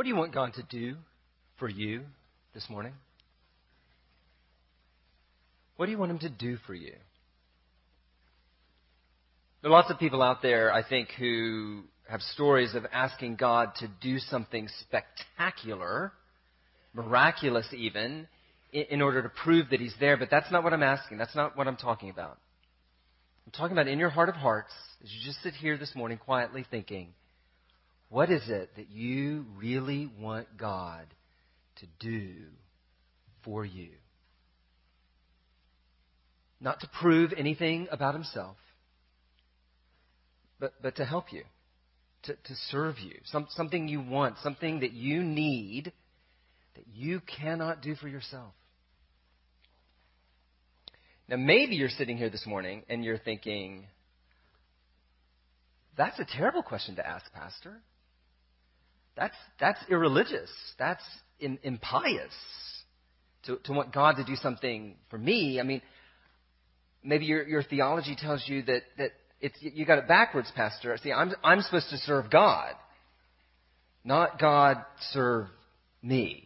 What do you want God to do for you this morning? What do you want Him to do for you? There are lots of people out there, I think, who have stories of asking God to do something spectacular, miraculous even, in order to prove that He's there, but that's not what I'm asking. That's not what I'm talking about. I'm talking about in your heart of hearts, as you just sit here this morning quietly thinking, what is it that you really want God to do for you? Not to prove anything about Himself, but, but to help you, to, to serve you. Some, something you want, something that you need that you cannot do for yourself. Now, maybe you're sitting here this morning and you're thinking, that's a terrible question to ask, Pastor. That's, that's irreligious. That's in, impious to, to want God to do something for me. I mean, maybe your, your theology tells you that, that it's, you got it backwards, Pastor. See, I'm, I'm supposed to serve God, not God serve me.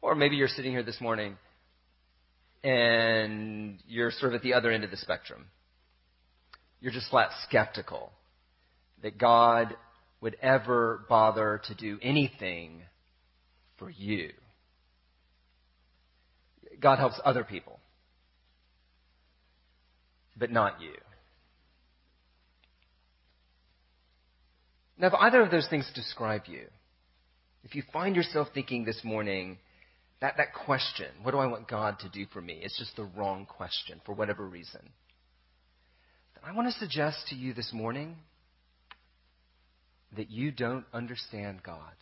Or maybe you're sitting here this morning and you're sort of at the other end of the spectrum. You're just flat skeptical that God would ever bother to do anything for you. God helps other people, but not you. Now, if either of those things describe you, if you find yourself thinking this morning, that, that question, what do I want God to do for me? It's just the wrong question for whatever reason. I want to suggest to you this morning that you don't understand God.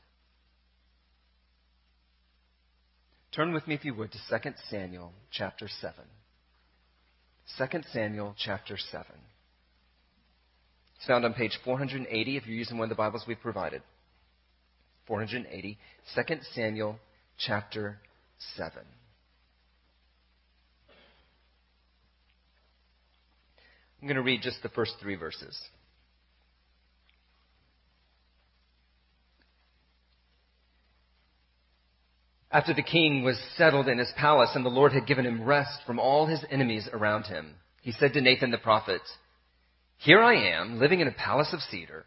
Turn with me, if you would, to 2 Samuel chapter 7. 2 Samuel chapter 7. It's found on page 480 if you're using one of the Bibles we've provided. 480. 2 Samuel chapter 7. I'm going to read just the first three verses. After the king was settled in his palace and the Lord had given him rest from all his enemies around him, he said to Nathan the prophet, Here I am, living in a palace of cedar,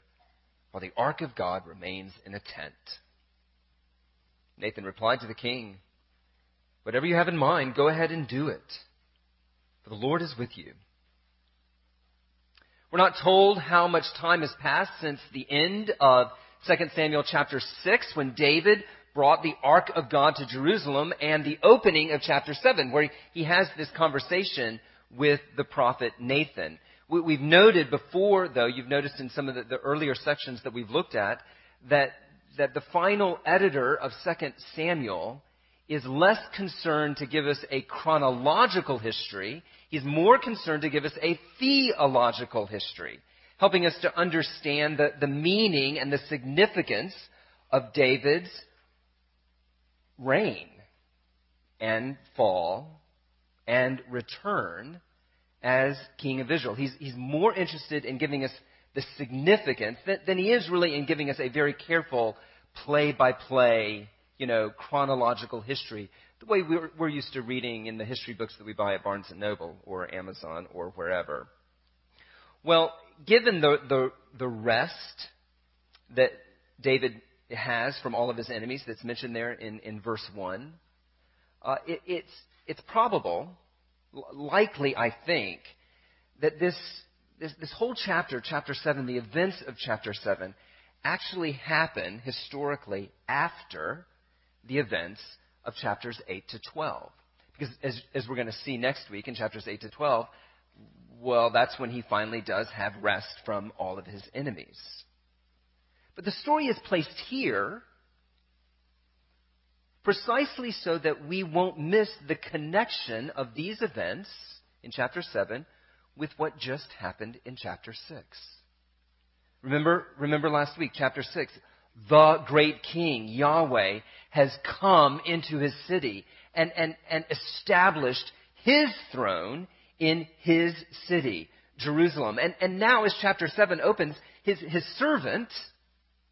while the ark of God remains in a tent. Nathan replied to the king, Whatever you have in mind, go ahead and do it, for the Lord is with you. We're not told how much time has passed since the end of 2 Samuel chapter 6 when David brought the ark of God to Jerusalem and the opening of chapter 7 where he has this conversation with the prophet Nathan. We've noted before, though, you've noticed in some of the, earlier sections that we've looked at, that, that the final editor of 2 Samuel is less concerned to give us a chronological history. He's more concerned to give us a theological history, helping us to understand the, the meaning and the significance of David's reign and fall and return as king of Israel. He's, he's more interested in giving us the significance than, than he is really in giving us a very careful play by play you know, chronological history, the way we're, we're used to reading in the history books that we buy at Barnes and Noble or Amazon or wherever. Well, given the, the, the rest that David has from all of his enemies that's mentioned there in, in verse 1, uh, it, it's, it's probable, likely, I think, that this, this, this whole chapter, chapter 7, the events of chapter 7, actually happen historically after the events of chapters 8 to 12. Because as, as we're going to see next week in chapters 8 to 12, well, that's when he finally does have rest from all of his enemies. But the story is placed here precisely so that we won't miss the connection of these events in chapter 7 with what just happened in chapter 6. Remember, remember last week, chapter 6, the great king, Yahweh, has come into his city and, and, and established his throne in his city, Jerusalem. And, and now, as chapter 7 opens, his, his servant,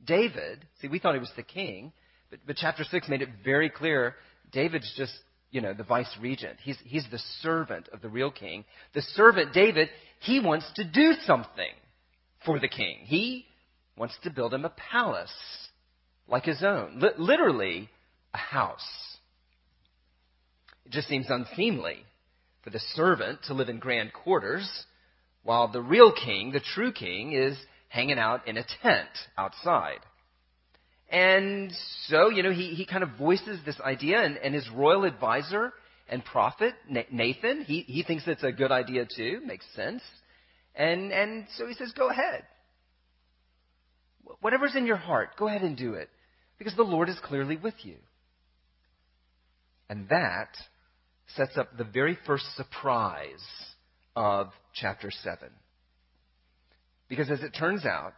David, see, we thought he was the king, but, but chapter 6 made it very clear David's just, you know, the vice regent. He's, he's the servant of the real king. The servant, David, he wants to do something for the king. He wants to build him a palace like his own. Literally, a house. It just seems unseemly for the servant to live in grand quarters while the real king, the true king, is hanging out in a tent outside. And so, you know, he, he kind of voices this idea, and, and his royal advisor and prophet, Nathan, he, he thinks it's a good idea too, makes sense. And, and so he says, go ahead. Whatever's in your heart, go ahead and do it, because the Lord is clearly with you. And that sets up the very first surprise of chapter 7. Because as it turns out,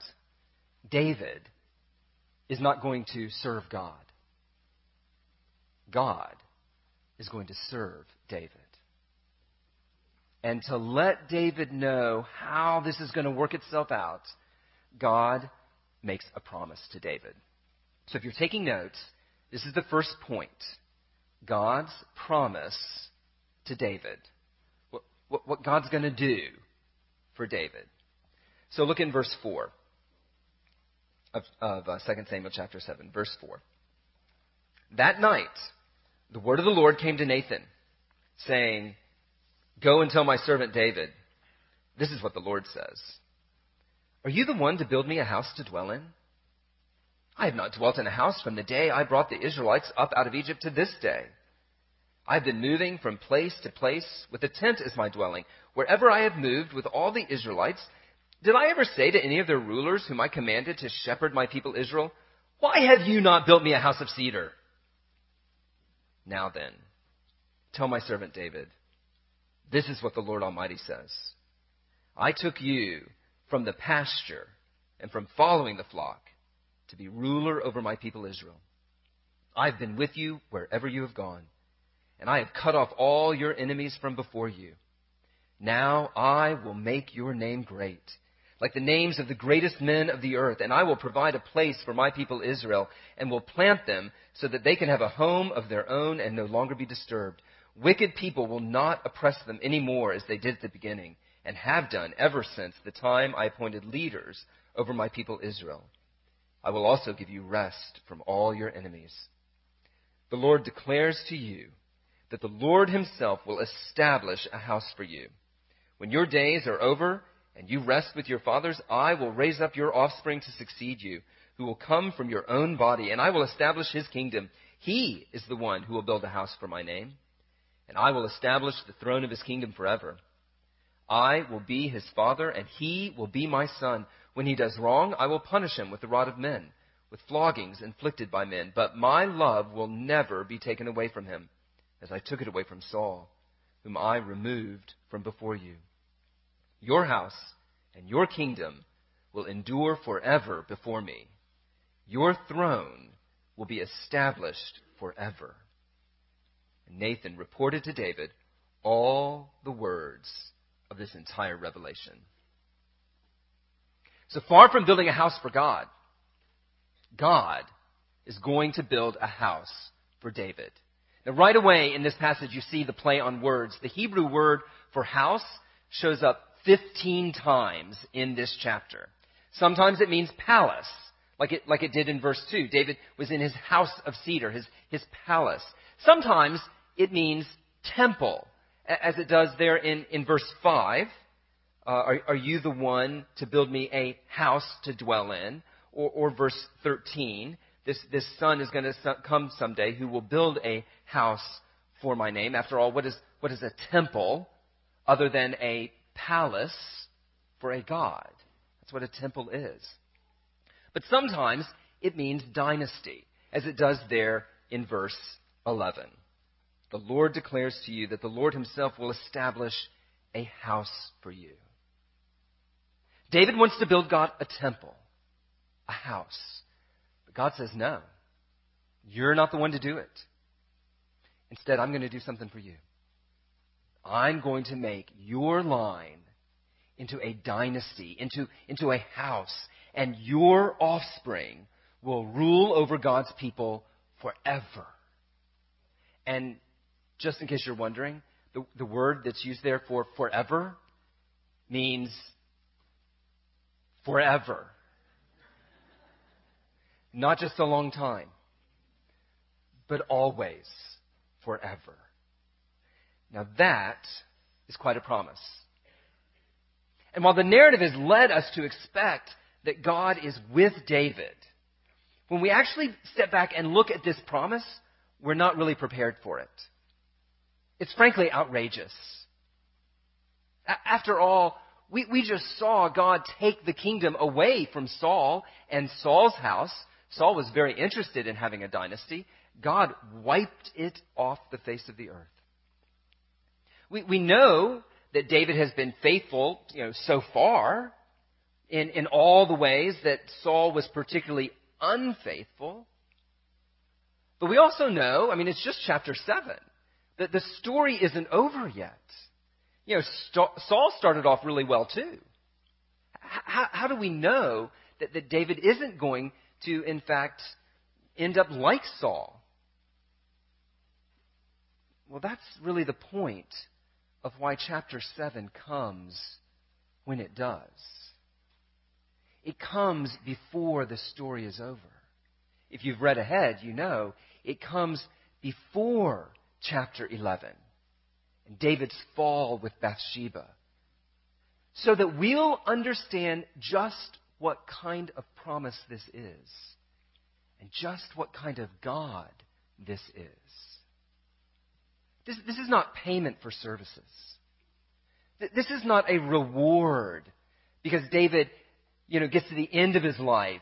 David is not going to serve God. God is going to serve David. And to let David know how this is going to work itself out, God makes a promise to David. So if you're taking notes, this is the first point God's promise to David. What, what, what God's going to do for David. So look in verse 4 of, of uh, 2 Samuel chapter 7, verse 4. That night, the word of the Lord came to Nathan, saying, Go and tell my servant David, this is what the Lord says. Are you the one to build me a house to dwell in? I have not dwelt in a house from the day I brought the Israelites up out of Egypt to this day. I have been moving from place to place with a tent as my dwelling. Wherever I have moved with all the Israelites, did I ever say to any of their rulers whom I commanded to shepherd my people Israel, Why have you not built me a house of cedar? Now then, tell my servant David, this is what the Lord Almighty says. I took you from the pasture and from following the flock to be ruler over my people Israel. I've been with you wherever you have gone, and I have cut off all your enemies from before you. Now I will make your name great, like the names of the greatest men of the earth, and I will provide a place for my people Israel, and will plant them so that they can have a home of their own and no longer be disturbed. Wicked people will not oppress them any more as they did at the beginning, and have done ever since the time I appointed leaders over my people Israel. I will also give you rest from all your enemies. The Lord declares to you that the Lord Himself will establish a house for you. When your days are over and you rest with your fathers, I will raise up your offspring to succeed you, who will come from your own body, and I will establish His kingdom. He is the one who will build a house for my name, and I will establish the throne of His kingdom forever. I will be His father, and He will be my son. When he does wrong, I will punish him with the rod of men, with floggings inflicted by men. But my love will never be taken away from him, as I took it away from Saul, whom I removed from before you. Your house and your kingdom will endure forever before me. Your throne will be established forever. And Nathan reported to David all the words of this entire revelation. So far from building a house for God, God is going to build a house for David. Now, right away in this passage, you see the play on words. The Hebrew word for house shows up 15 times in this chapter. Sometimes it means palace, like it, like it did in verse 2. David was in his house of cedar, his, his palace. Sometimes it means temple, as it does there in, in verse 5 uh, are, are, you the one to build me a house to dwell in? Or, or verse 13, this, this son is going to come someday who will build a house for my name. After all, what is, what is a temple other than a palace for a god? That's what a temple is. But sometimes it means dynasty, as it does there in verse 11. The Lord declares to you that the Lord himself will establish a house for you. David wants to build God a temple, a house. But God says, no, you're not the one to do it. Instead, I'm going to do something for you. I'm going to make your line into a dynasty, into, into a house, and your offspring will rule over God's people forever. And just in case you're wondering, the, the word that's used there for forever means forever. Not just a long time, but always forever. Now that is quite a promise. And while the narrative has led us to expect that God is with David, when we actually step back and look at this promise, we're not really prepared for it. It's frankly outrageous. After all, we, we just saw God take the kingdom away from Saul and Saul's house. Saul was very interested in having a dynasty. God wiped it off the face of the earth. We, we know that David has been faithful, you know, so far in, in all the ways that Saul was particularly unfaithful. But we also know, I mean, it's just chapter 7, that the story isn't over yet. You know, St- Saul started off really well too. How, how do we know that, that David isn't going to, in fact, end up like Saul? Well, that's really the point of why chapter 7 comes when it does. It comes before the story is over. If you've read ahead, you know it comes before chapter 11 and David's fall with Bathsheba. So that we'll understand just what kind of promise this is and just what kind of God this is. This, this is not payment for services. This is not a reward because David, you know, gets to the end of his life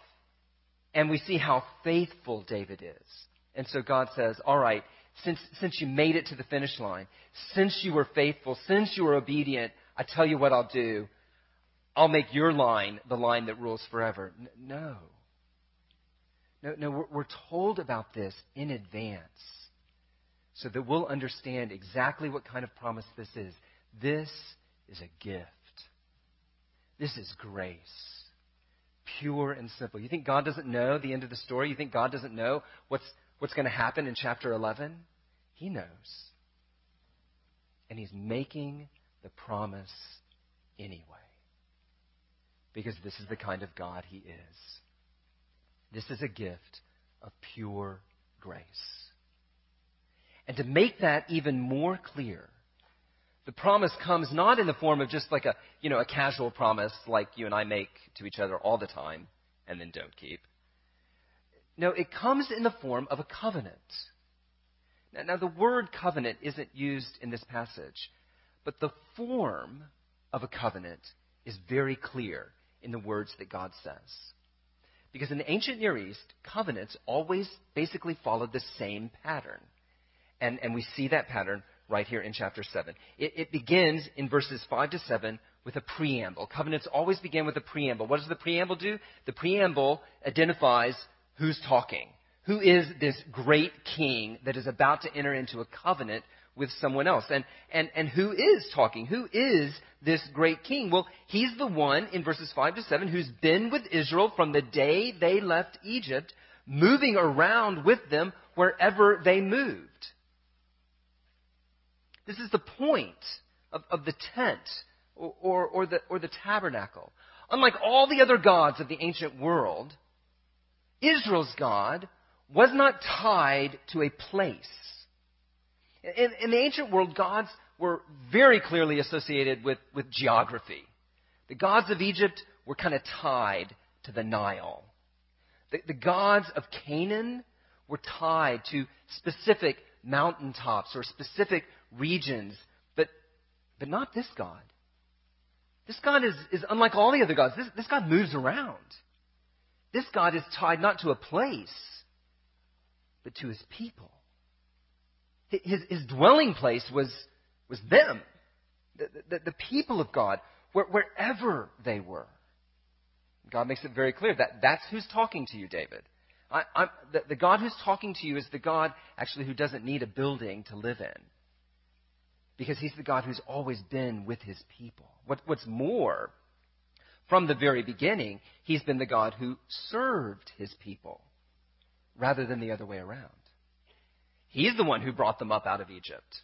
and we see how faithful David is. And so God says, all right, since, since you made it to the finish line, since you were faithful, since you were obedient, I tell you what I'll do. I'll make your line the line that rules forever. No. No, no, we're, we're told about this in advance so that we'll understand exactly what kind of promise this is. This is a gift. This is grace. Pure and simple. You think God doesn't know the end of the story? You think God doesn't know what's, what's going to happen in chapter 11? He knows. And He's making the promise anyway. Because this is the kind of God He is. This is a gift of pure grace. And to make that even more clear, the promise comes not in the form of just like a, you know, a casual promise like you and I make to each other all the time and then don't keep. No, it comes in the form of a covenant. Now, now the word covenant isn't used in this passage, but the form of a covenant is very clear in the words that God says. Because in the ancient Near East, covenants always basically followed the same pattern. And, and we see that pattern right here in chapter 7. It, it begins in verses 5 to 7 with a preamble. Covenants always begin with a preamble. What does the preamble do? The preamble identifies who's talking. Who is this great king that is about to enter into a covenant with someone else? And, and, and who is talking? Who is this great king? Well, he's the one in verses 5 to 7 who's been with Israel from the day they left Egypt, moving around with them wherever they moved. This is the point of, of the tent or, or, or, the, or the tabernacle. Unlike all the other gods of the ancient world, Israel's God was not tied to a place. In, in, the ancient world, gods were very clearly associated with, with geography. The gods of Egypt were kind of tied to the Nile. The, the gods of Canaan were tied to specific mountaintops or specific regions, but, but not this God. This God is, is unlike all the other gods. This, this God moves around. This God is tied not to a place, but to his people. His, his dwelling place was, was them, the, the, the people of God, where, wherever they were. God makes it very clear that that's who's talking to you, David. I, the, the God who's talking to you is the God actually who doesn't need a building to live in because he's the God who's always been with his people. What, what's more, from the very beginning, he's been the God who served his people. rather than the other way around. He's the one who brought them up out of Egypt.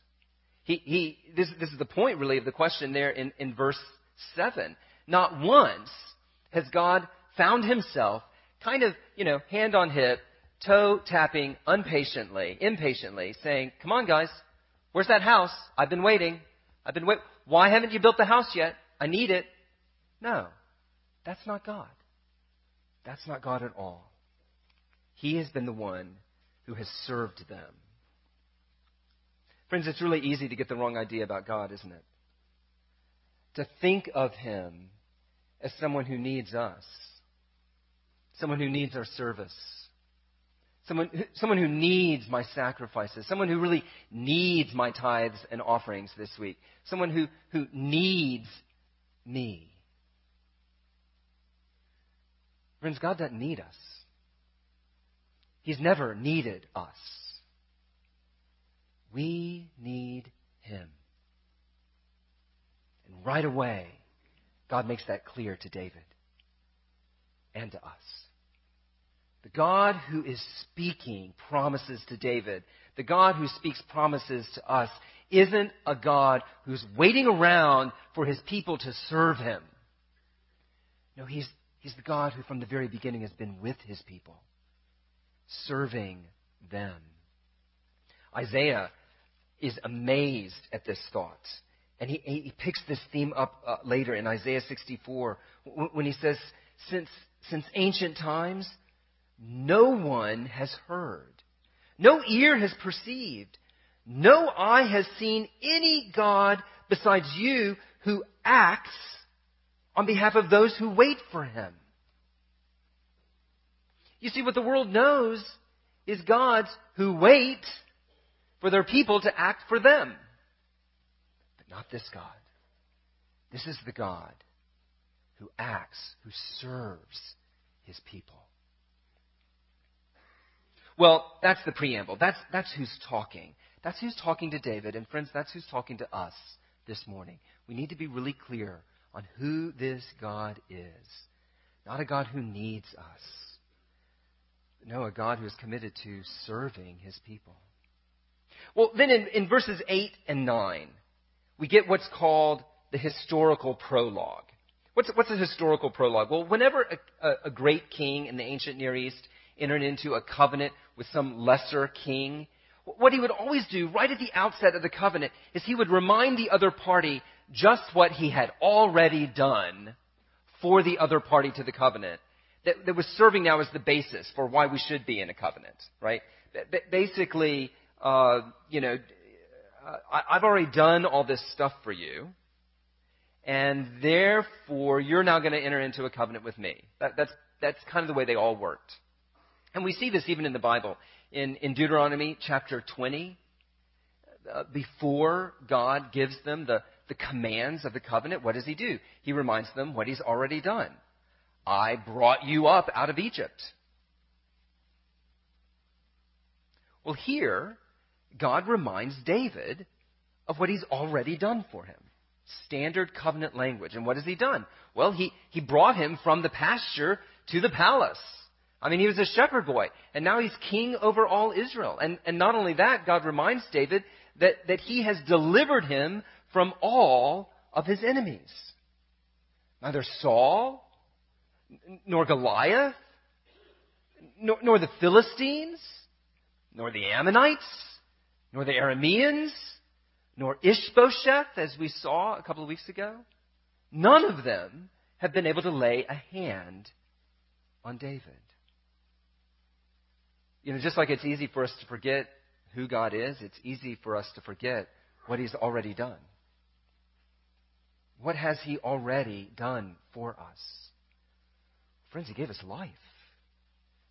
He, he, this, this is the point, really, of the question there in, in verse 7. Not once has God found himself kind of, you know, hand on hip, toe tapping impatiently, impatiently, saying, Come on, guys, where's that house? I've been waiting. I've been waiting. Why haven't you built the house yet? I need it. No, that's not God. That's not God at all. He has been the one who has served them. Friends, it's really easy to get the wrong idea about God, isn't it? To think of Him as someone who needs us, someone who needs our service, someone, someone who needs my sacrifices, someone who really needs my tithes and offerings this week, someone who, who needs me. Friends, God doesn't need us. He's never needed us. We need Him. And right away, God makes that clear to David and to us. The God who is speaking promises to David, the God who speaks promises to us, isn't a God who's waiting around for his people to serve him. No, he's, he's the God who from the very beginning has been with his people, serving them. Isaiah is amazed at this thought. And he, he picks this theme up uh, later in Isaiah 64 when he says, since, since ancient times, no one has heard, no ear has perceived, no eye has seen any God besides you who acts on behalf of those who wait for him. You see, what the world knows is gods who wait for their people to act for them. But not this God. This is the God who acts, who serves his people. Well, that's the preamble. That's, that's who's talking. That's who's talking to David. And friends, that's who's talking to us this morning. We need to be really clear on who this God is. Not a God who needs us. No, a God who is committed to serving his people. Well, then in, in verses 8 and 9, we get what's called the historical prologue. What's, what's a historical prologue? Well, whenever a, a, a great king in the ancient Near East entered into a covenant with some lesser king, what he would always do right at the outset of the covenant is he would remind the other party just what he had already done for the other party to the covenant that, that was serving now as the basis for why we should be in a covenant, right? Basically, uh, you know, I, I've already done all this stuff for you, and therefore you're now going to enter into a covenant with me. That, that's, that's kind of the way they all worked. And we see this even in the Bible. In, in Deuteronomy chapter 20, uh, before God gives them the, the commands of the covenant, what does he do? He reminds them what he's already done. I brought you up out of Egypt. Well, here, God reminds David of what he's already done for him. Standard covenant language. And what has he done? Well, he, he brought him from the pasture to the palace. I mean, he was a shepherd boy, and now he's king over all Israel. And, and not only that, God reminds David that, that he has delivered him from all of his enemies. Neither Saul, nor Goliath, nor, nor the Philistines, nor the Ammonites, nor the Arameans, nor Ishbosheth, as we saw a couple of weeks ago. None of them have been able to lay a hand on David. You know, just like it's easy for us to forget who God is, it's easy for us to forget what He's already done. What has He already done for us? Friends, He gave us life.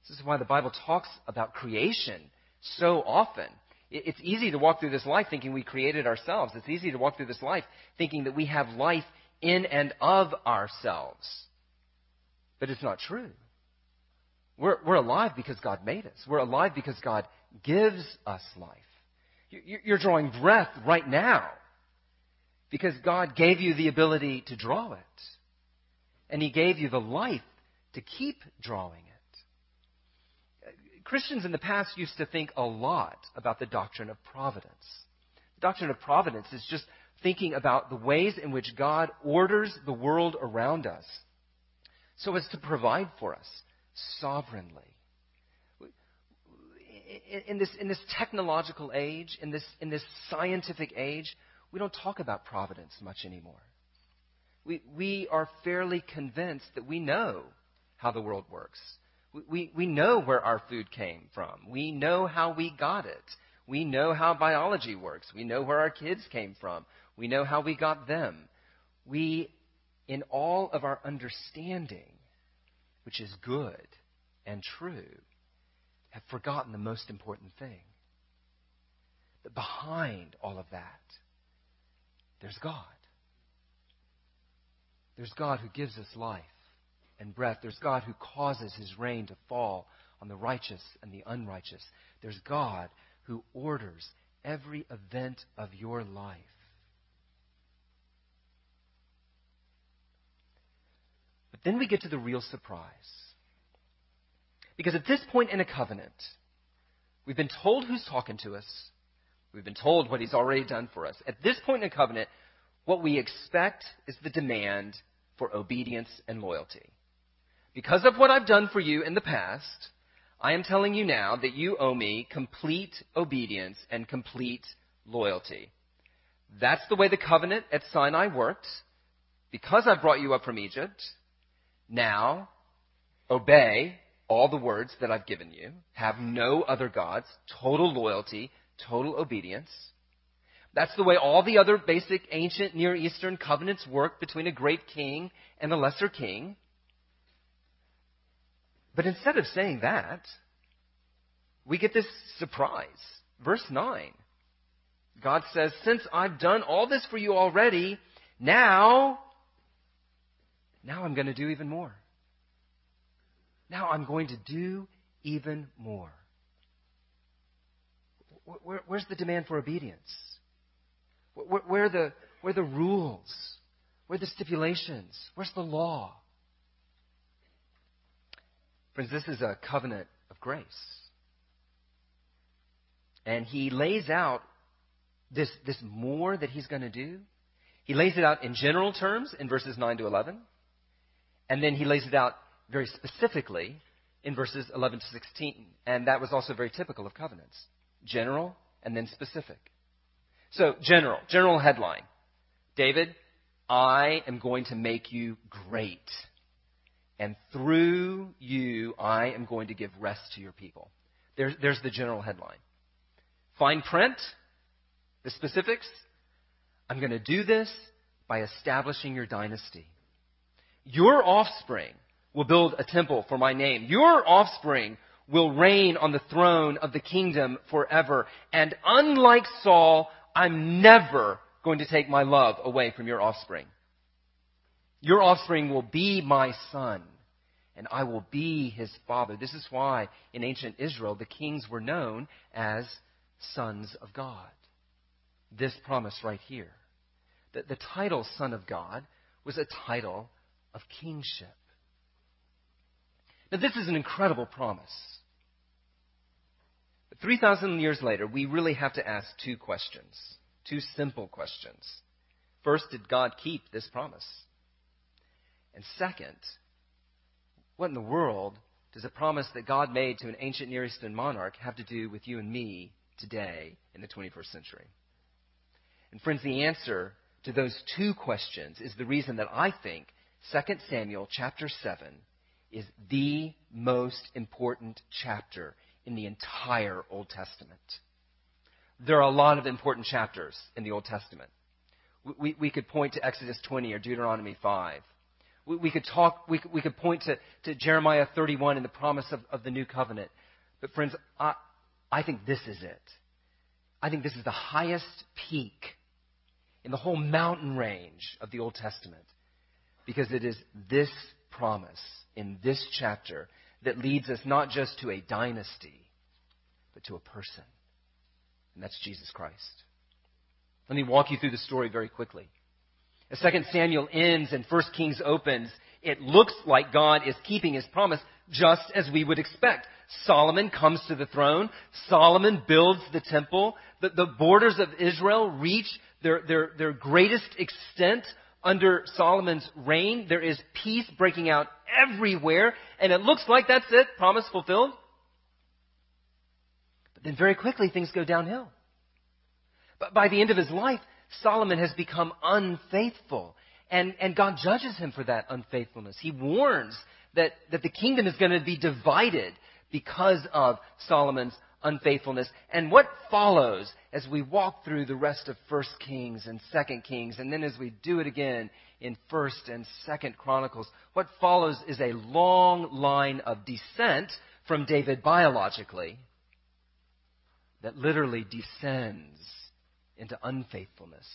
This is why the Bible talks about creation so often. It's easy to walk through this life thinking we created ourselves. It's easy to walk through this life thinking that we have life in and of ourselves. But it's not true. We're, we're alive because God made us. We're alive because God gives us life. You're drawing breath right now because God gave you the ability to draw it. And He gave you the life to keep drawing it. Christians in the past used to think a lot about the doctrine of providence. The doctrine of providence is just thinking about the ways in which God orders the world around us so as to provide for us sovereignly. In this, in this technological age, in this, in this scientific age, we don't talk about providence much anymore. We, we are fairly convinced that we know how the world works. We, we, we know where our food came from. We know how we got it. We know how biology works. We know where our kids came from. We know how we got them. We, in all of our understanding, which is good and true, have forgotten the most important thing. That behind all of that, there's God. There's God who gives us life and breath. There's God who causes his rain to fall on the righteous and the unrighteous. There's God who orders every event of your life. But then we get to the real surprise. Because at this point in a covenant, we've been told who's talking to us. We've been told what he's already done for us. At this point in a covenant, what we expect is the demand for obedience and loyalty. Because of what I've done for you in the past, I am telling you now that you owe me complete obedience and complete loyalty. That's the way the covenant at Sinai worked. Because I brought you up from Egypt, now obey all the words that I've given you. Have no other gods. Total loyalty, total obedience. That's the way all the other basic ancient Near Eastern covenants work between a great king and a lesser king. But instead of saying that, we get this surprise. Verse 9. God says, Since I've done all this for you already, now, now I'm going to do even more. Now I'm going to do even more. Where, where's the demand for obedience? Where, where, the, where the rules? Where are the stipulations? Where's the law? Friends, this is a covenant of grace. And he lays out this, this more that he's going to do. He lays it out in general terms in verses 9 to 11. And then he lays it out very specifically in verses 11 to 16. And that was also very typical of covenants general and then specific. So, general, general headline David, I am going to make you great. And through you, I am going to give rest to your people. There's, there's the general headline. Fine print, the specifics. I'm going to do this by establishing your dynasty. Your offspring will build a temple for my name. Your offspring will reign on the throne of the kingdom forever. And unlike Saul, I'm never going to take my love away from your offspring. Your offspring will be my son, and I will be his father. This is why in ancient Israel the kings were known as sons of God. This promise right here. That the title Son of God was a title of kingship. Now, this is an incredible promise. But 3,000 years later, we really have to ask two questions, two simple questions. First, did God keep this promise? And second, what in the world does a promise that God made to an ancient Near Eastern monarch have to do with you and me today in the 21st century? And friends, the answer to those two questions is the reason that I think 2 Samuel chapter 7 is the most important chapter in the entire Old Testament. There are a lot of important chapters in the Old Testament. We, we could point to Exodus 20 or Deuteronomy 5. We, we could talk, we, we could point to, to Jeremiah 31 and the promise of, of the new covenant. But friends, I, I think this is it. I think this is the highest peak in the whole mountain range of the Old Testament because it is this promise in this chapter that leads us not just to a dynasty, but to a person. And that's Jesus Christ. Let me walk you through the story very quickly. As 2 Samuel ends and 1 Kings opens, It looks like God is keeping his promise just as we would expect. Solomon comes to the throne. Solomon builds the temple. The, the borders of Israel reach their, their, their greatest extent under Solomon's reign. There is peace breaking out everywhere. And it looks like that's it. Promise fulfilled. But then very quickly things go downhill. But by the end of his life, Solomon has become unfaithful. And, and God judges him for that unfaithfulness. He warns that, that the kingdom is going to be divided because of Solomon's unfaithfulness. And what follows as we walk through the rest of 1 Kings and 2 Kings, and then as we do it again in 1st and 2nd Chronicles, what follows is a long line of descent from David biologically that literally descends into unfaithfulness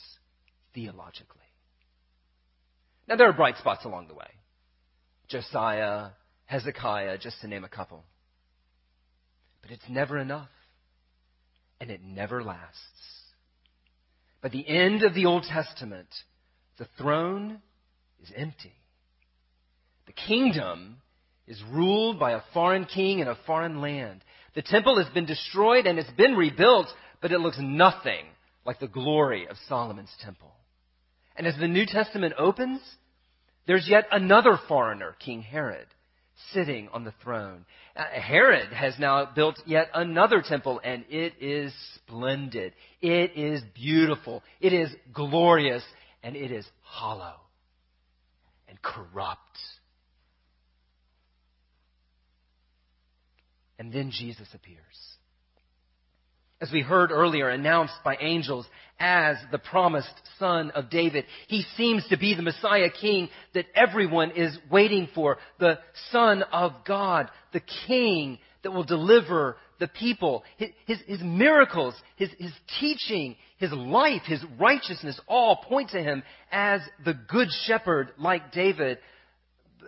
theologically. Now, there are bright spots along the way Josiah, Hezekiah, just to name a couple. But it's never enough, and it never lasts. By the end of the Old Testament, the throne is empty. The kingdom is ruled by a foreign king in a foreign land. The temple has been destroyed and it's been rebuilt, but it looks nothing like the glory of Solomon's temple. And as the New Testament opens, there's yet another foreigner, King Herod, sitting on the throne. Uh, Herod has now built yet another temple, and it is splendid. It is beautiful. It is glorious, and it is hollow and corrupt. And then Jesus appears as we heard earlier, announced by angels as the promised son of David. He seems to be the Messiah king that everyone is waiting for, the son of God, the king that will deliver the people. His, his, his miracles, his, his teaching, his life, his righteousness all point to him as the good shepherd like David.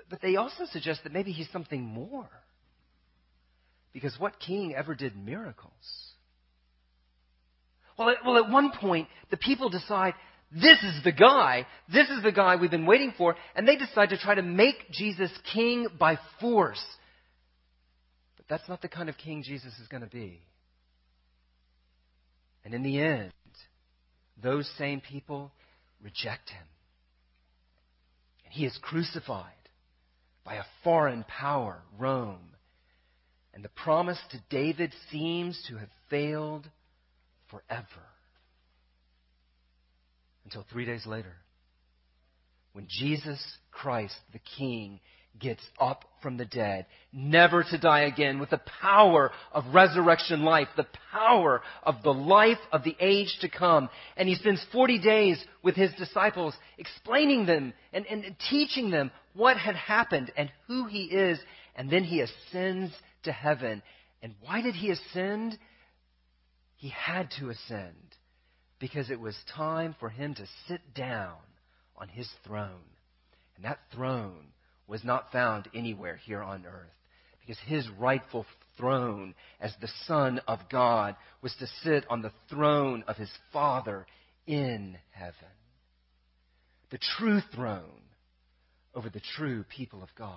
But they also suggest that maybe he's something more. Because what king ever did miracles? Well, at, well, at one point, the people decide, this is the guy, this is the guy we've been waiting for, and they decide to try to make Jesus king by force. But that's not the kind of king Jesus is going to be. And in the end, those same people reject him. And he is crucified by a foreign power, Rome. And the promise to David seems to have failed forever. Until three days later, when Jesus Christ, the King, gets up from the dead, never to die again, with the power of resurrection life, the power of the life of the age to come. And he spends 40 days with his disciples, explaining them and, and teaching them what had happened and who he is. And then he ascends to heaven. And why did he ascend? He had to ascend because it was time for him to sit down on his throne. And that throne was not found anywhere here on earth because his rightful throne as the Son of God was to sit on the throne of his Father in heaven. The true throne over the true people of God.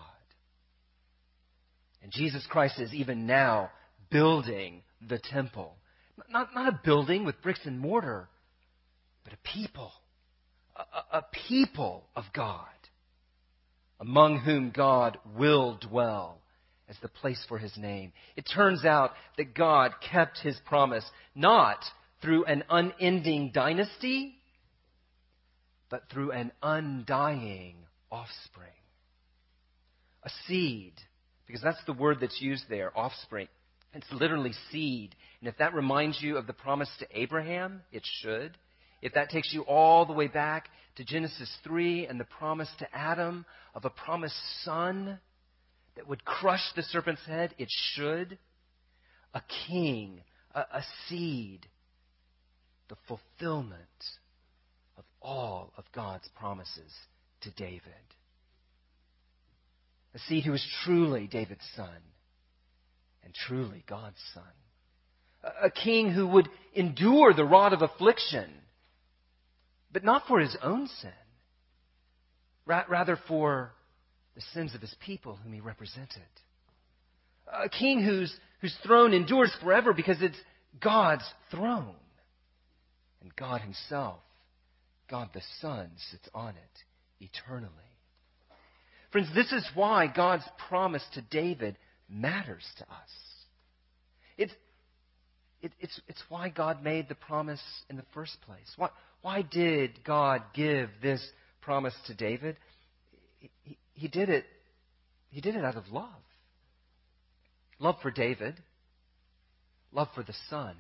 And Jesus Christ is even now building the temple not, not a building with bricks and mortar, but a people. A, a people of God, among whom God will dwell as the place for his name. It turns out that God kept his promise not through an unending dynasty, but through an undying offspring. A seed, because that's the word that's used there, offspring. It's literally seed. And if that reminds you of the promise to Abraham, it should. If that takes you all the way back to Genesis 3 and the promise to Adam of a promised son that would crush the serpent's head, it should. A king, a, a seed, the fulfillment of all of God's promises to David. A seed who is truly David's son and truly God's Son. A king who would endure the rod of affliction, but not for his own sin, rather for the sins of his people whom he represented. A king whose, whose throne endures forever because it's God's throne. And God himself, God the Son, sits on it eternally. Friends, this is why God's promise to David matters to us. It's, it, it's, it's why God made the promise in the first place. Why, why did God give this promise to David? He, he, did it. He did it out of love. Love for David, love for the Son,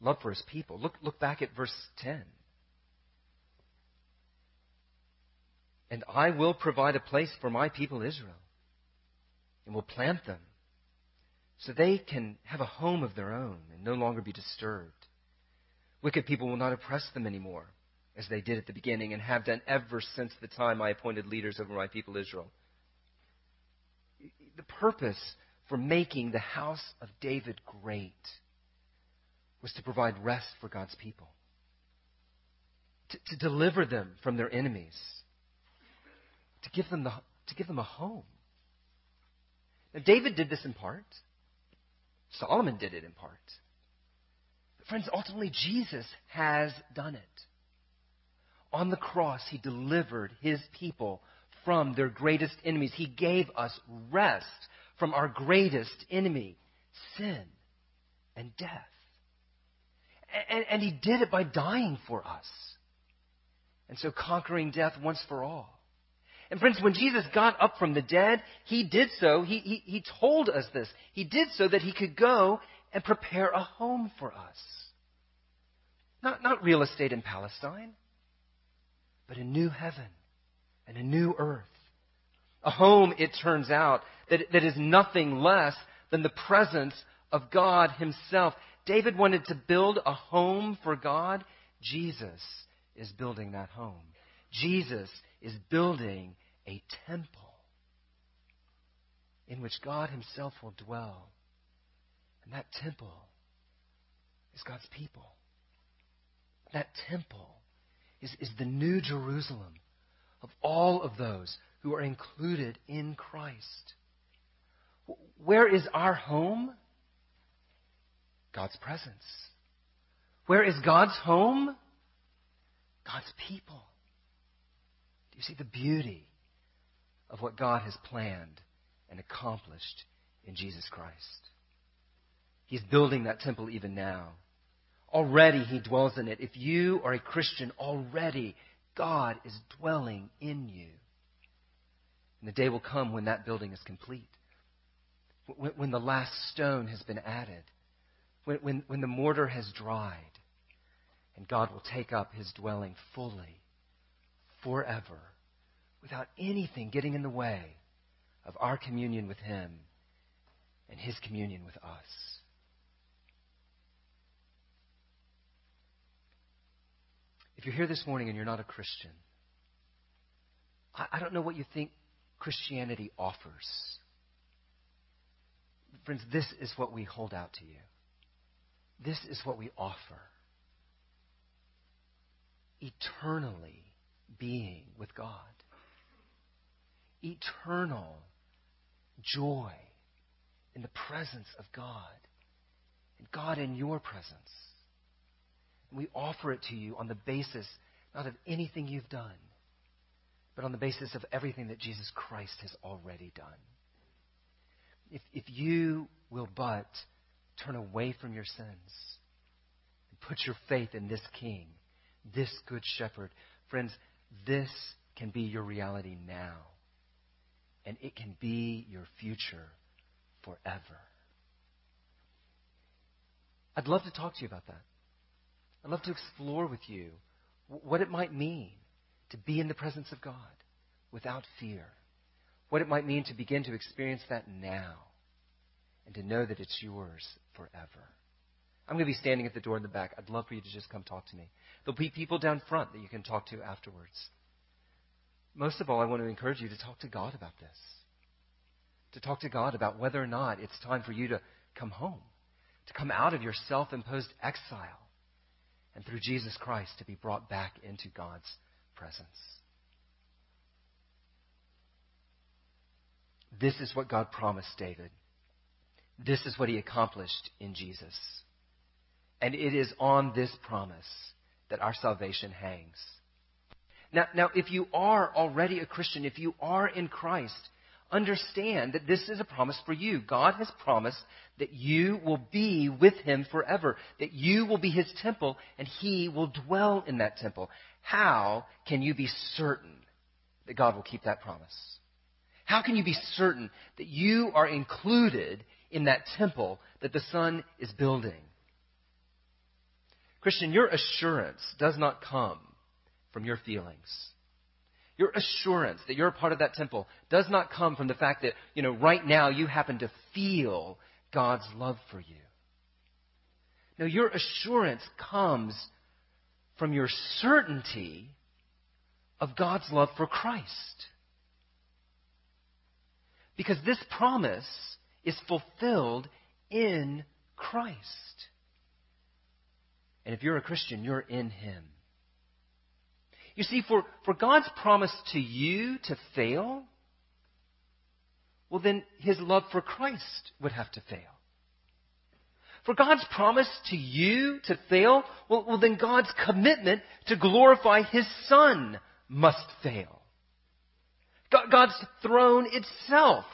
love for his people. Look, look back at verse 10. And I will provide a place for my people Israel, and will plant them, so they can have a home of their own and no longer be disturbed. Wicked people will not oppress them anymore, as they did at the beginning and have done ever since the time I appointed leaders over my people Israel. The purpose for making the house of David great was to provide rest for God's people, to, to deliver them from their enemies, to give them, the, to give them a home. Now, David did this in part. Solomon did it in part. But friends, ultimately, Jesus has done it. On the cross, he delivered his people from their greatest enemies. He gave us rest from our greatest enemy, sin and death. And, and, he did it by dying for us. And so conquering death once for all. And friends, when Jesus got up from the dead, he did so, he, he, he told us this. He did so that he could go and prepare a home for us. Not, not real estate in Palestine, but a new heaven and a new earth. A home, it turns out, that, that is nothing less than the presence of God Himself. David wanted to build a home for God. Jesus is building that home. Jesus is building a temple in which God Himself will dwell. And that temple is God's people. That temple is, is the new Jerusalem of all of those who are included in Christ. Where is our home? God's presence. Where is God's home? God's people. Do you see the beauty of what God has planned and accomplished in Jesus Christ? He's building that temple even now. Already He dwells in it. If you are a Christian, already God is dwelling in you. And the day will come when that building is complete when, the last stone has been added, when, when the mortar has dried, and God will take up his dwelling fully, forever, without anything getting in the way of our communion with him and his communion with us. If you're here this morning and you're not a Christian, I, I don't know what you think Christianity offers. Friends, this is what we hold out to you. This is what we offer. Eternally being with God. Eternal joy in the presence of God. And God in your presence. And we offer it to you on the basis not of anything you've done, but on the basis of everything that Jesus Christ has already done if, if you will but turn away from your sins and put your faith in this King, this Good Shepherd, friends, this can be your reality now. And it can be your future forever. I'd love to talk to you about that. I'd love to explore with you what it might mean to be in the presence of God without fear what it might mean to begin to experience that now and to know that it's yours forever. I'm going to be standing at the door in the back. I'd love for you to just come talk to me. There'll be people down front that you can talk to afterwards. Most of all, I want to encourage you to talk to God about this. To talk to God about whether or not it's time for you to come home, to come out of your self imposed exile, and through Jesus Christ to be brought back into God's presence. This is what God promised David. This is what he accomplished in Jesus. And it is on this promise that our salvation hangs. Now, now, if you are already a Christian, if you are in Christ, understand that this is a promise for you. God has promised that you will be with Him forever, that you will be His temple, and He will dwell in that temple. How can you be certain that God will keep that promise? How can you be certain that you are included in that temple that the Son is building? Christian, your assurance does not come from your feelings. Your assurance that you're a part of that temple does not come from the fact that, you know, right now you happen to feel God's love for you. No, your assurance comes from your certainty of God's love for Christ. Because this promise is fulfilled in Christ. And if you're a Christian, you're in Him. You see, for, for God's promise to you to fail, well, then His love for Christ would have to fail. For God's promise to you to fail, well, well then God's commitment to glorify His Son must fail. God's throne itself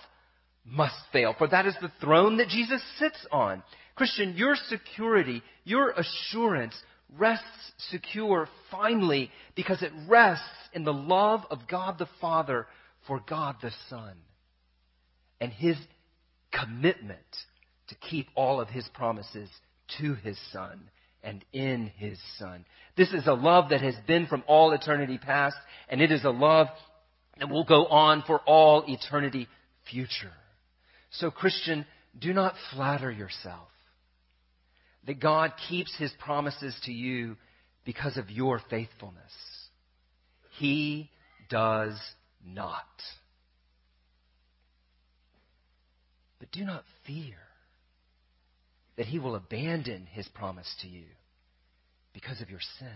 must fail, for that is the throne that Jesus sits on. Christian, your security, your assurance rests secure finally because it rests in the love of God the Father for God the Son and His commitment to keep all of His promises to His Son and in His Son. This is a love that has been from all eternity past, and it is a love that will go on for all eternity future. So, Christian, do not flatter yourself that God keeps his promises to you because of your faithfulness. He does not. But do not fear that he will abandon his promise to you because of your sin.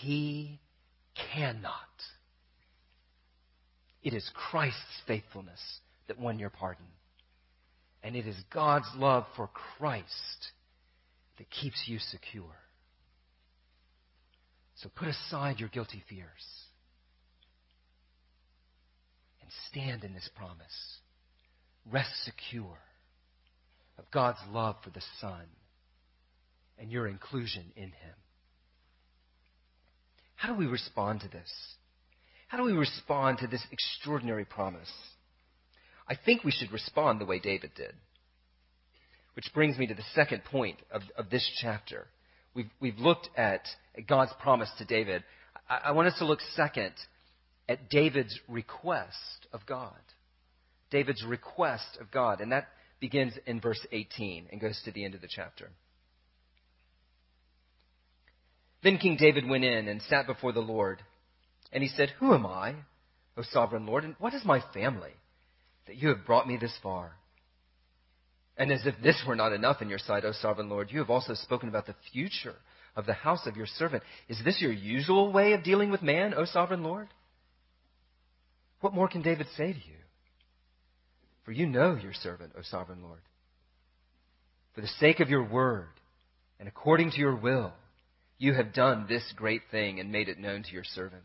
He cannot. It is Christ's faithfulness that won your pardon. And it is God's love for Christ that keeps you secure. So put aside your guilty fears and stand in this promise. Rest secure of God's love for the Son and your inclusion in Him. How do we respond to this? How do we respond to this extraordinary promise? I think we should respond the way David did. Which brings me to the second point of, of this chapter. We've, we've looked at God's promise to David. I, I want us to look second at David's request of God. David's request of God. And that begins in verse 18 and goes to the end of the chapter. Then King David went in and sat before the Lord. And he said, Who am I, O sovereign Lord, and what is my family? That you have brought me this far. And as if this were not enough in your sight, O sovereign Lord, you have also spoken about the future of the house of your servant. Is this your usual way of dealing with man, O sovereign Lord? What more can David say to you? For you know your servant, O sovereign Lord. For the sake of your word and according to your will, you have done this great thing and made it known to your servant.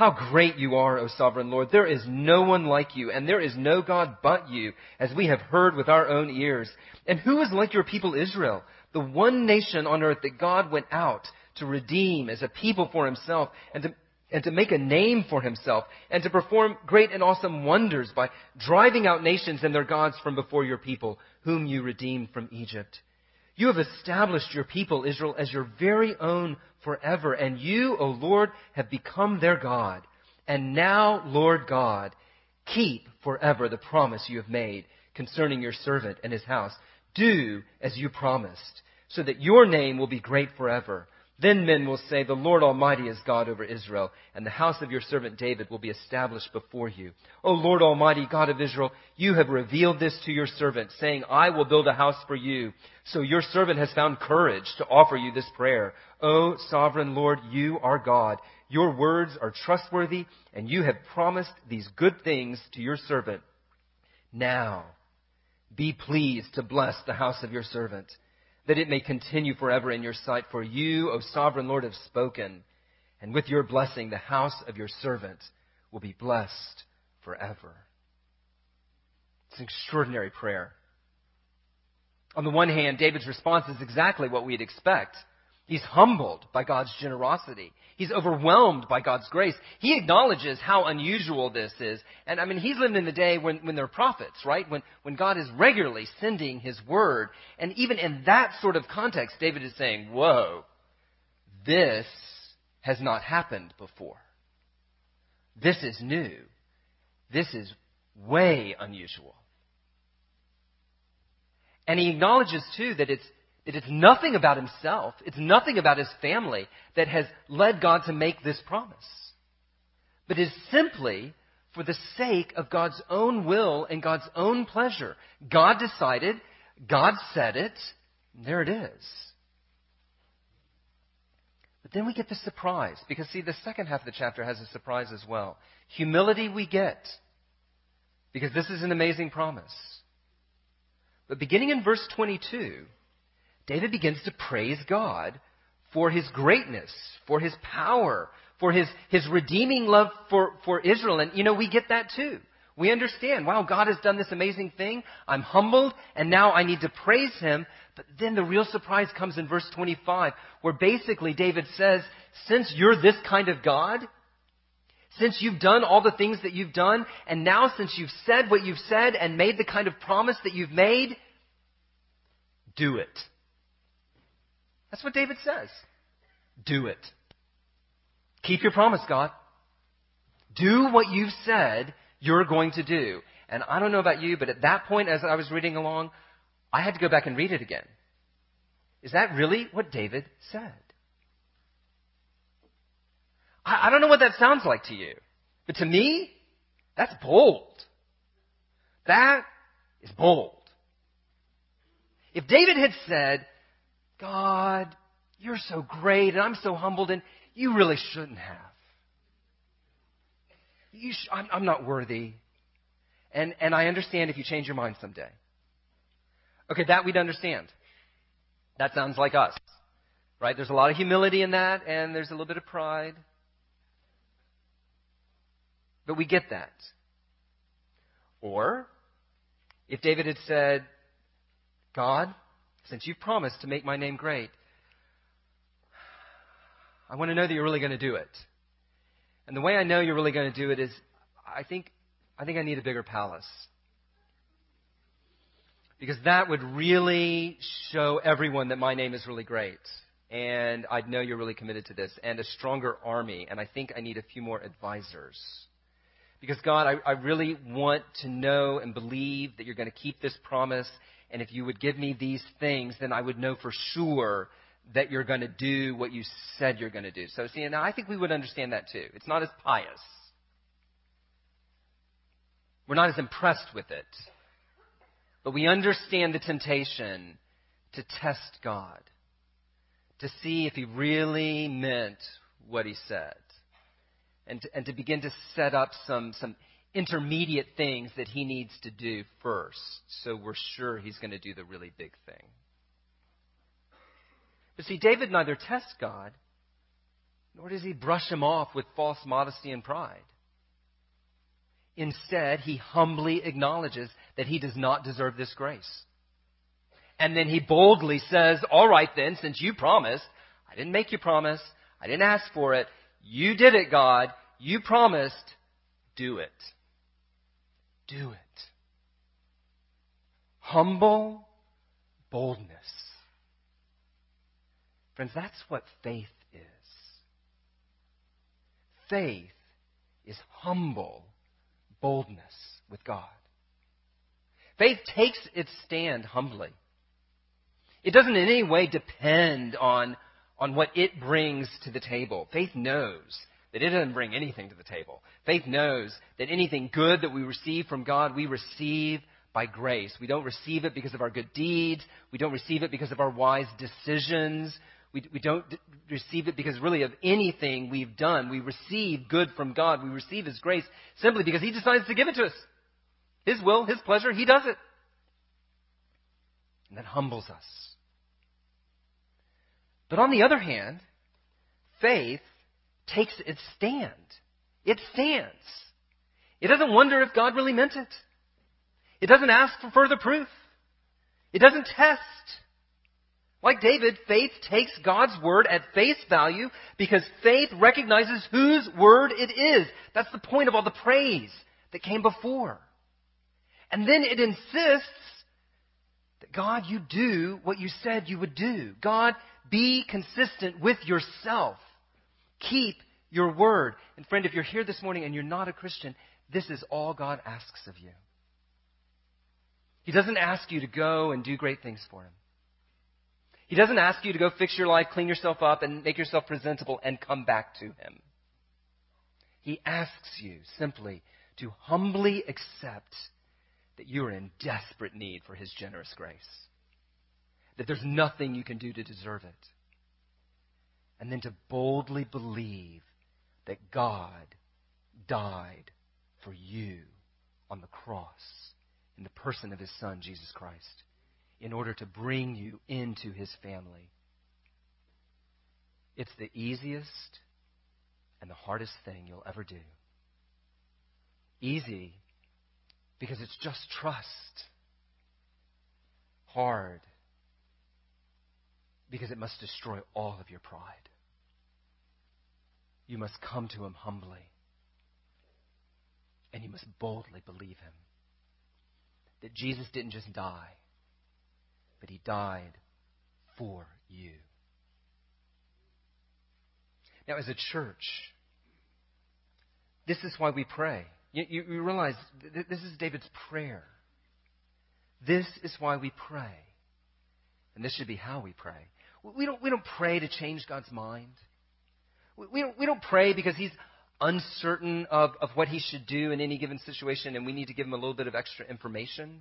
How great you are, O sovereign Lord. There is no one like you, and there is no God but you, as we have heard with our own ears. And who is like your people Israel, the one nation on earth that God went out to redeem as a people for himself and to, and to make a name for himself and to perform great and awesome wonders by driving out nations and their gods from before your people, whom you redeemed from Egypt. You have established your people, Israel, as your very own forever. And you, O Lord, have become their God. And now, Lord God, keep forever the promise you have made concerning your servant and his house. Do as you promised, so that your name will be great forever. Then men will say, The Lord Almighty is God over Israel, and the house of your servant David will be established before you. O Lord Almighty, God of Israel, you have revealed this to your servant, saying, I will build a house for you. So your servant has found courage to offer you this prayer. O sovereign Lord, you are God. your words are trustworthy, and you have promised these good things to your servant. Now, be pleased to bless the house of your servant, that it may continue forever in your sight. For you, O sovereign Lord, have spoken, and with your blessing, the house of your servant will be blessed forever. It's an extraordinary prayer. On the one hand, David's response is exactly what we'd expect. He's humbled by God's generosity. He's overwhelmed by God's grace. He acknowledges how unusual this is. And I mean, he's lived in the day when, when there are prophets, right? When, when God is regularly sending his word. And even in that sort of context, David is saying, whoa, this has not happened before. This is new. This is way unusual. And he acknowledges too that it's, that it's nothing about himself, it's nothing about his family that has led God to make this promise. But is simply for the sake of God's own will and God's own pleasure. God decided, God said it, there it is. But then we get the surprise, because see, the second half of the chapter has a surprise as well. Humility we get, because this is an amazing promise. But beginning in verse 22, David begins to praise God for his greatness, for his power, for his, his redeeming love for, for Israel. And, you know, we get that too. We understand, wow, God has done this amazing thing. I'm humbled, and now I need to praise him. But then the real surprise comes in verse 25, where basically David says, since you're this kind of God, since you've done all the things that you've done, and now since you've said what you've said and made the kind of promise that you've made, do it. That's what David says. Do it. Keep your promise, God. Do what you've said you're going to do. And I don't know about you, but at that point, as I was reading along, I had to go back and read it again. Is that really what David said? I, I don't know what that sounds like to you, but to me, that's bold. That is bold. If David had said, God, you're so great and I'm so humbled and you really shouldn't have. Sh- I'm, I'm not worthy. And, and I understand if you change your mind someday. Okay, that we'd understand. That sounds like us. Right? There's a lot of humility in that, and there's a little bit of pride. But we get that. Or, if David had said, God, since you've promised to make my name great, I want to know that you're really going to do it. And the way I know you're really going to do it is I think I think I need a bigger palace. Because that would really show everyone that my name is really great. And I'd know you're really committed to this. And a stronger army. And I think I need a few more advisors. Because God, I, I really want to know and believe that you're going to keep this promise and if you would give me these things, then I would know for sure that you're going to do what you said you're going to do. So, see, now I think we would understand that too. It's not as pious. We're not as impressed with it. But we understand the temptation to test God, to see if He really meant what He said, and to, and to begin to set up some, some intermediate things that he needs to do first, so we're sure he's going to do the really big thing. But see, David neither tests God, nor does he brush him off with false modesty and pride. Instead, he humbly acknowledges that he does not deserve this grace. And then he boldly says, All right, then, since you promised, I didn't make you promise, I didn't ask for it, you did it, God, you promised, do it do it. Humble boldness. Friends, that's what faith is. Faith is humble boldness with God. Faith takes its stand humbly. It doesn't in any way depend on, on what it brings to the table. Faith knows that it doesn't bring anything to the table. Faith knows that anything good that we receive from God, we receive by grace. We don't receive it because of our good deeds. We don't receive it because of our wise decisions. We, we don't d- receive it because really of anything we've done. We receive good from God. We receive His grace simply because He decides to give it to us. His will, His pleasure, He does it. And that humbles us. But on the other hand, faith takes its stand. It stands. It doesn't wonder if God really meant it. It doesn't ask for further proof. It doesn't test. Like David, faith takes God's word at face value because faith recognizes whose word it is. That's the point of all the praise that came before. And then it insists that God, you do what you said you would do. God, be consistent with yourself. Keep your word. And friend, if you're here this morning and you're not a Christian, this is all God asks of you. He doesn't ask you to go and do great things for Him. He doesn't ask you to go fix your life, clean yourself up, and make yourself presentable and come back to Him. He asks you simply to humbly accept that you are in desperate need for His generous grace, that there's nothing you can do to deserve it, and then to boldly believe that God died for you on the cross in the person of his Son, Jesus Christ, in order to bring you into his family. It's the easiest and the hardest thing you'll ever do. Easy because it's just trust. Hard because it must destroy all of your pride. You must come to him humbly. And you must boldly believe him that Jesus didn't just die, but he died for you. Now, as a church, this is why we pray. You, you, you realize th- this is David's prayer. This is why we pray. And this should be how we pray. We don't, we don't pray to change God's mind. We, don't, we don't pray because he's uncertain of, of what he should do in any given situation and we need to give him a little bit of extra information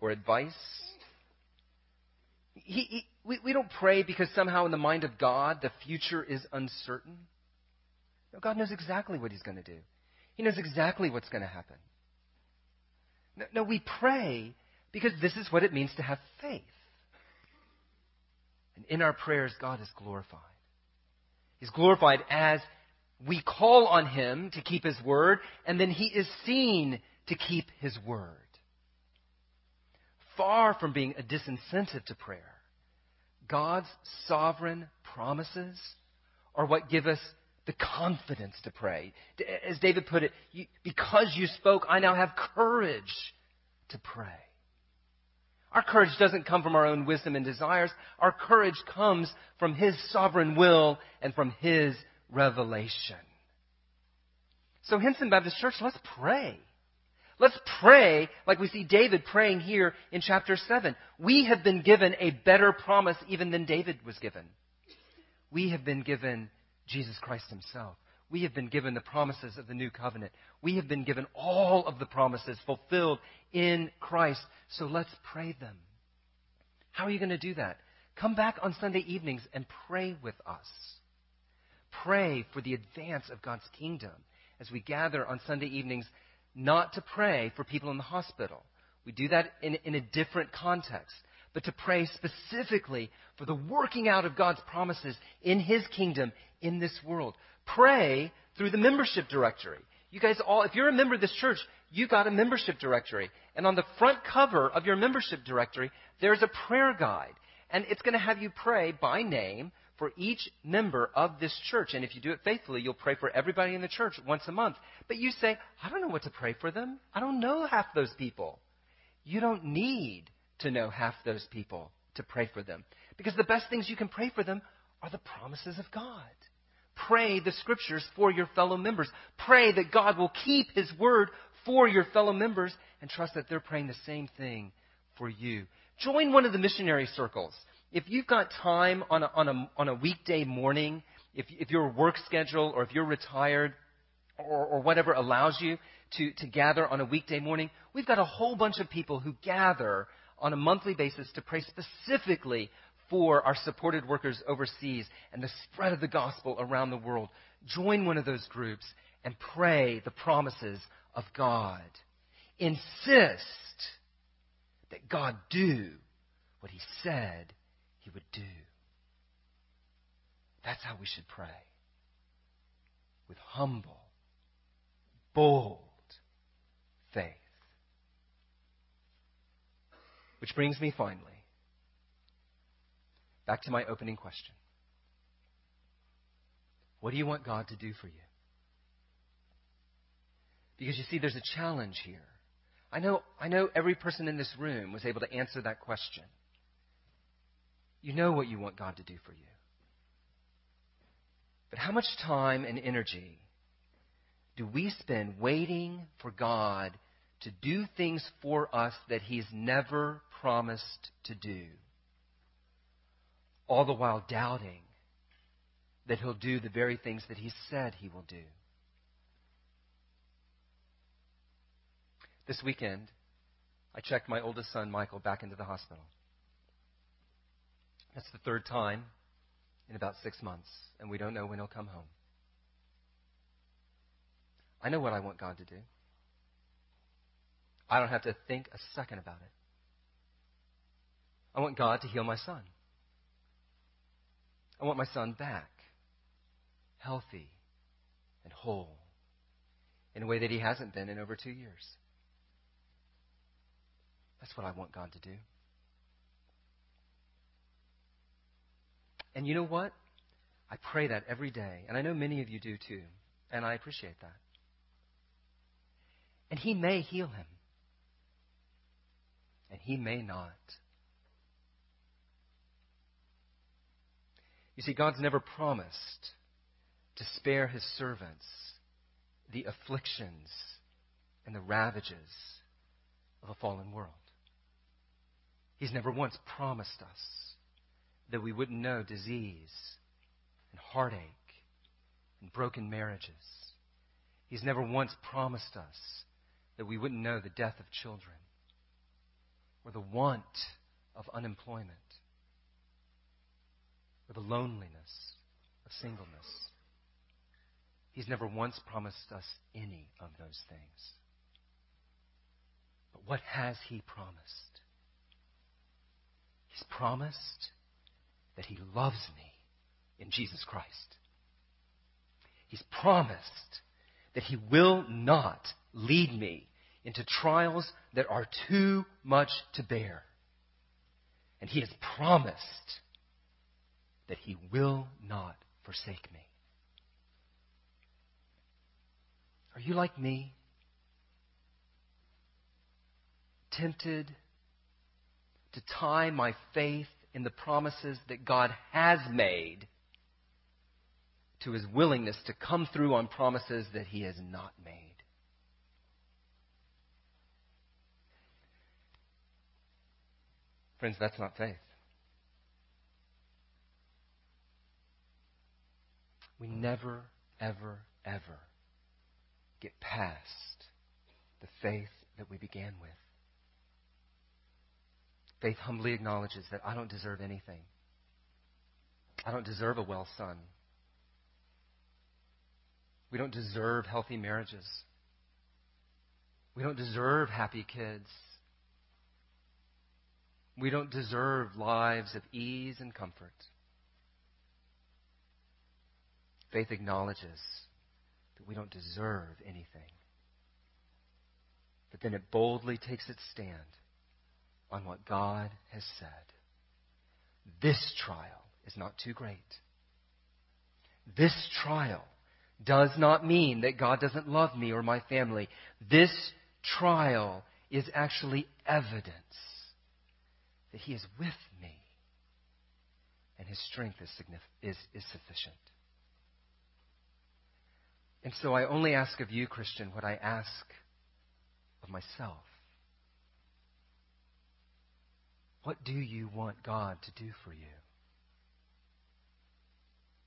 or advice. He, he, we, we don't pray because somehow in the mind of God the future is uncertain. No, God knows exactly what he's going to do. He knows exactly what's going to happen. No, no, we pray because this is what it means to have faith. And in our prayers, God is glorified. He's glorified as we call on him to keep his word, and then he is seen to keep his word. Far from being a disincentive to prayer, God's sovereign promises are what give us the confidence to pray. As David put it, because you spoke, I now have courage to pray. Our courage doesn't come from our own wisdom and desires. Our courage comes from His sovereign will and from His revelation. So, Hinson Baptist Church, let's pray. Let's pray like we see David praying here in chapter 7. We have been given a better promise even than David was given. We have been given Jesus Christ Himself. We have been given the promises of the new covenant. We have been given all of the promises fulfilled in Christ. So let's pray them. How are you going to do that? Come back on Sunday evenings and pray with us. Pray for the advance of God's kingdom as we gather on Sunday evenings, not to pray for people in the hospital. We do that in, in a different context, but to pray specifically for the working out of God's promises in His kingdom in this world. Pray through the membership directory. You guys all, if you're a member of this church, you got a membership directory. And on the front cover of your membership directory, there's a prayer guide. And it's going to have you pray by name for each member of this church. And if you do it faithfully, you'll pray for everybody in the church once a month. But you say, I don't know what to pray for them. I don't know half those people. You don't need to know half those people to pray for them. Because the best things you can pray for them are the promises of God. Pray the scriptures for your fellow members. Pray that God will keep his word for your fellow members and trust that they're praying the same thing for you. Join one of the missionary circles if you've got time on a, on a, on a weekday morning, if, if your work schedule or if you're retired or, or whatever allows you to, to gather on a weekday morning, we've got a whole bunch of people who gather on a monthly basis to pray specifically for our supported workers overseas and the spread of the gospel around the world. Join one of those groups and pray the promises of God. Insist that God do what he said he would do. That's how we should pray. With humble, bold faith. Which brings me finally back to my opening question. What do you want God to do for you? Because you see, there's a challenge here. I know, I know every person in this room was able to answer that question. You know what you want God to do for you. But how much time and energy do we spend waiting for God to do things for us that He's never promised to do? All the while doubting that He'll do the very things that He said He will do. This weekend, I checked my oldest son, Michael, back into the hospital. That's the third time in about six months, and we don't know when he'll come home. I know what I want God to do. I don't have to think a second about it. I want God to heal my son. I want my son back, healthy and whole, in a way that he hasn't been in over two years. That's what I want God to do. And you know what? I pray that every day. And I know many of you do too. And I appreciate that. And He may heal him. And He may not. You see, God's never promised to spare His servants the afflictions and the ravages of a fallen world. He's never once promised us that we wouldn't know disease and heartache and broken marriages. He's never once promised us that we wouldn't know the death of children or the want of unemployment or the loneliness of singleness. He's never once promised us any of those things. But what has He promised? He's promised that He loves me in Jesus Christ. He's promised that He will not lead me into trials that are too much to bear. And He has promised that He will not forsake me. Are you like me? Tempted to tie my faith in the promises that God has made to his willingness to come through on promises that he has not made. Friends, that's not faith. We never, ever, ever get past the faith that we began with. Faith humbly acknowledges that I don't deserve anything. I don't deserve a well son. We don't deserve healthy marriages. We don't deserve happy kids. We don't deserve lives of ease and comfort. Faith acknowledges that we don't deserve anything. But then it boldly takes its stand on what God has said. This trial is not too great. This trial does not mean that God doesn't love me or my family. This trial is actually evidence that He is with me and His strength is, is, is sufficient. And so I only ask of you, Christian, what I ask of myself. What do you want God to do for you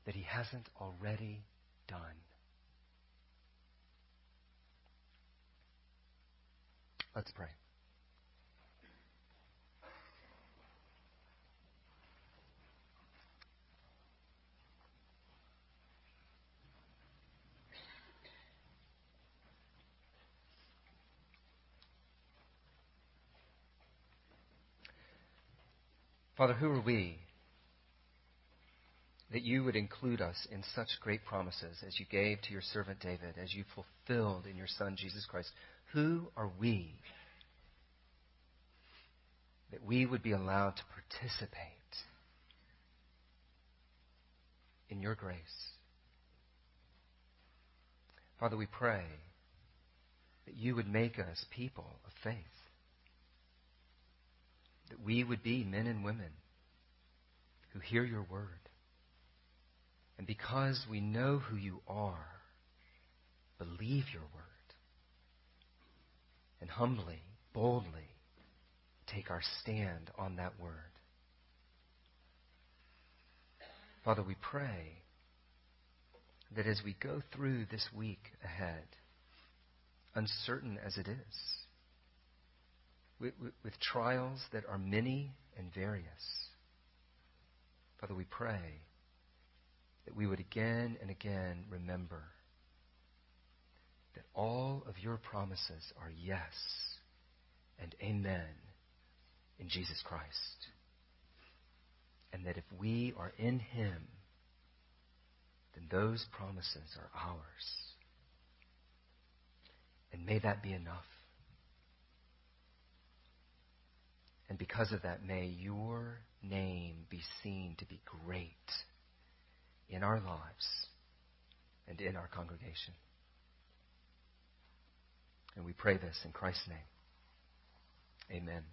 that He hasn't already done? Let's pray. Father, who are we that you would include us in such great promises as you gave to your servant David, as you fulfilled in your Son, Jesus Christ? Who are we that we would be allowed to participate in your grace? Father, we pray that you would make us people of faith, that we would be men and women who hear your word. And because we know who you are, believe your word and humbly, boldly take our stand on that word. Father, we pray that as we go through this week ahead, uncertain as it is, with, with, with, trials that are many and various, Father, we pray that we would again and again remember that all of your promises are yes and amen in Jesus Christ. And that if we are in Him, then those promises are ours. And may that be enough. And because of that, may your name be seen to be great in our lives and in our congregation. And we pray this in Christ's name. Amen.